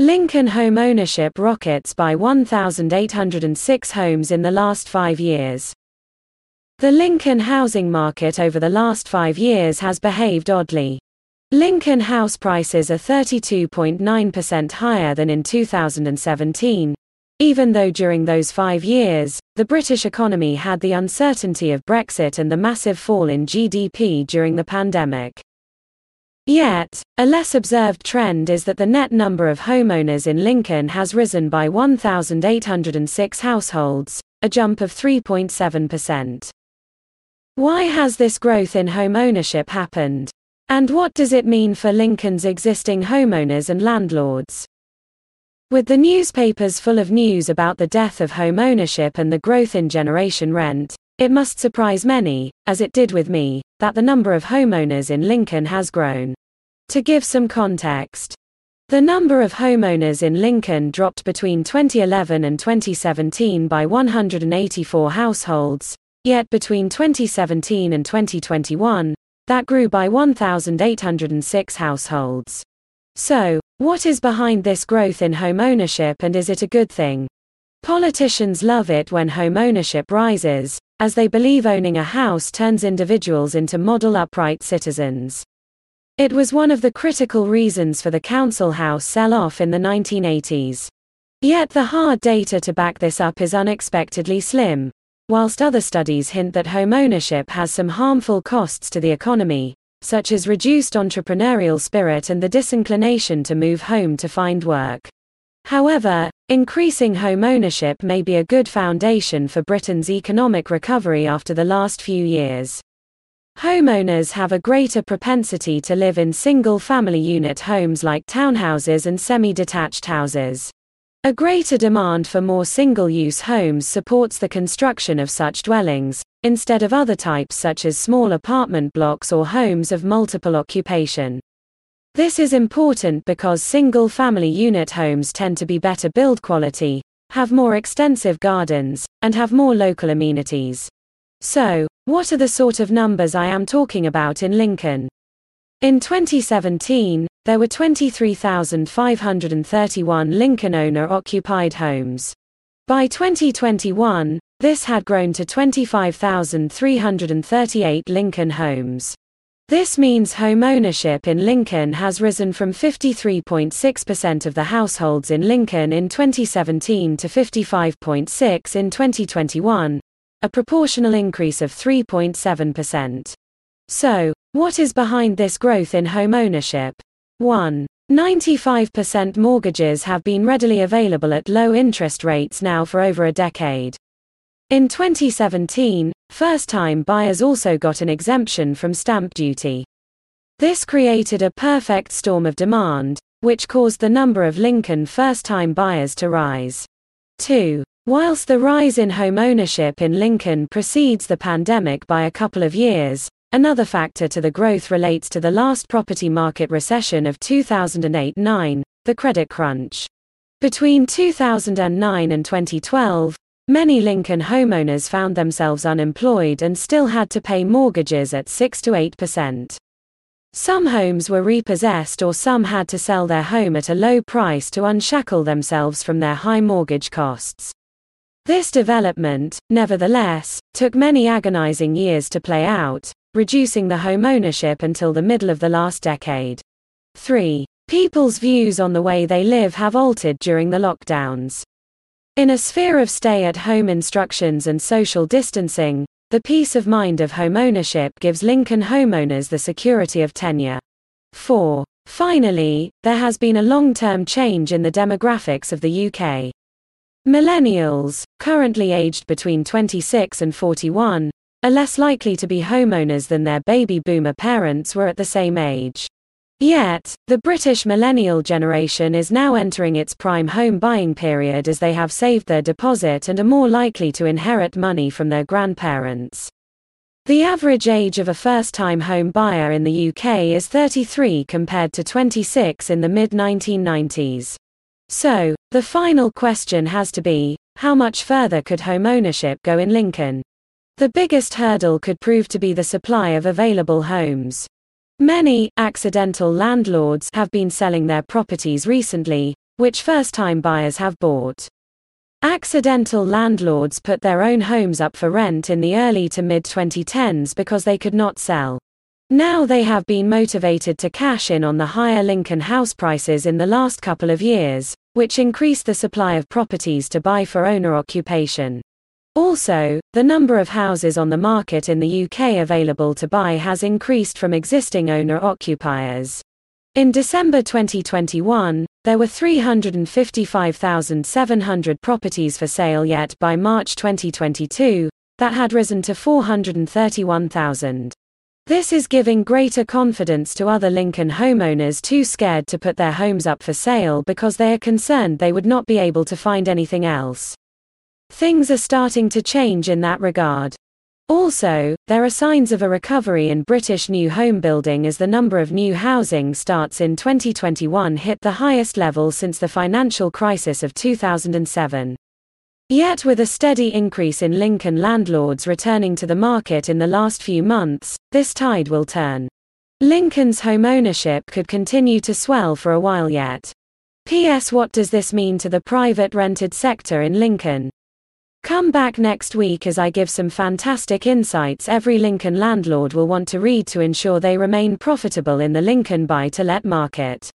Lincoln home ownership rockets by 1,806 homes in the last five years. The Lincoln housing market over the last five years has behaved oddly. Lincoln house prices are 32.9% higher than in 2017, even though during those five years, the British economy had the uncertainty of Brexit and the massive fall in GDP during the pandemic. Yet, a less observed trend is that the net number of homeowners in Lincoln has risen by 1,806 households, a jump of 3.7%. Why has this growth in home ownership happened? And what does it mean for Lincoln's existing homeowners and landlords? With the newspapers full of news about the death of home ownership and the growth in generation rent, it must surprise many, as it did with me, that the number of homeowners in Lincoln has grown. To give some context, the number of homeowners in Lincoln dropped between 2011 and 2017 by 184 households, yet between 2017 and 2021, that grew by 1,806 households. So, what is behind this growth in homeownership and is it a good thing? Politicians love it when home ownership rises, as they believe owning a house turns individuals into model upright citizens. It was one of the critical reasons for the council house sell off in the 1980s. Yet the hard data to back this up is unexpectedly slim. Whilst other studies hint that home ownership has some harmful costs to the economy, such as reduced entrepreneurial spirit and the disinclination to move home to find work. However, increasing home ownership may be a good foundation for Britain's economic recovery after the last few years. Homeowners have a greater propensity to live in single family unit homes like townhouses and semi detached houses. A greater demand for more single use homes supports the construction of such dwellings, instead of other types such as small apartment blocks or homes of multiple occupation. This is important because single family unit homes tend to be better build quality, have more extensive gardens, and have more local amenities. So, what are the sort of numbers I am talking about in Lincoln? In 2017, there were 23,531 Lincoln owner occupied homes. By 2021, this had grown to 25,338 Lincoln homes. This means home ownership in Lincoln has risen from 53.6% of the households in Lincoln in 2017 to 55.6 in 2021, a proportional increase of 3.7%. So, what is behind this growth in home ownership? 1. 95% mortgages have been readily available at low interest rates now for over a decade. In 2017, first time buyers also got an exemption from stamp duty. This created a perfect storm of demand, which caused the number of Lincoln first time buyers to rise. 2. Whilst the rise in home ownership in Lincoln precedes the pandemic by a couple of years, another factor to the growth relates to the last property market recession of 2008 9, the credit crunch. Between 2009 and 2012, Many Lincoln homeowners found themselves unemployed and still had to pay mortgages at 6 to 8%. Some homes were repossessed or some had to sell their home at a low price to unshackle themselves from their high mortgage costs. This development, nevertheless, took many agonizing years to play out, reducing the home ownership until the middle of the last decade. 3. People's views on the way they live have altered during the lockdowns. In a sphere of stay at home instructions and social distancing, the peace of mind of home ownership gives Lincoln homeowners the security of tenure. 4. Finally, there has been a long term change in the demographics of the UK. Millennials, currently aged between 26 and 41, are less likely to be homeowners than their baby boomer parents were at the same age. Yet, the British millennial generation is now entering its prime home buying period as they have saved their deposit and are more likely to inherit money from their grandparents. The average age of a first time home buyer in the UK is 33 compared to 26 in the mid 1990s. So, the final question has to be how much further could home ownership go in Lincoln? The biggest hurdle could prove to be the supply of available homes. Many accidental landlords have been selling their properties recently, which first time buyers have bought. Accidental landlords put their own homes up for rent in the early to mid 2010s because they could not sell. Now they have been motivated to cash in on the higher Lincoln house prices in the last couple of years, which increased the supply of properties to buy for owner occupation. Also, the number of houses on the market in the UK available to buy has increased from existing owner occupiers. In December 2021, there were 355,700 properties for sale yet by March 2022, that had risen to 431,000. This is giving greater confidence to other Lincoln homeowners too scared to put their homes up for sale because they are concerned they would not be able to find anything else. Things are starting to change in that regard. Also, there are signs of a recovery in British new home building as the number of new housing starts in 2021 hit the highest level since the financial crisis of 2007. Yet, with a steady increase in Lincoln landlords returning to the market in the last few months, this tide will turn. Lincoln's home ownership could continue to swell for a while yet. P.S. What does this mean to the private rented sector in Lincoln? Come back next week as I give some fantastic insights every Lincoln landlord will want to read to ensure they remain profitable in the Lincoln buy to let market.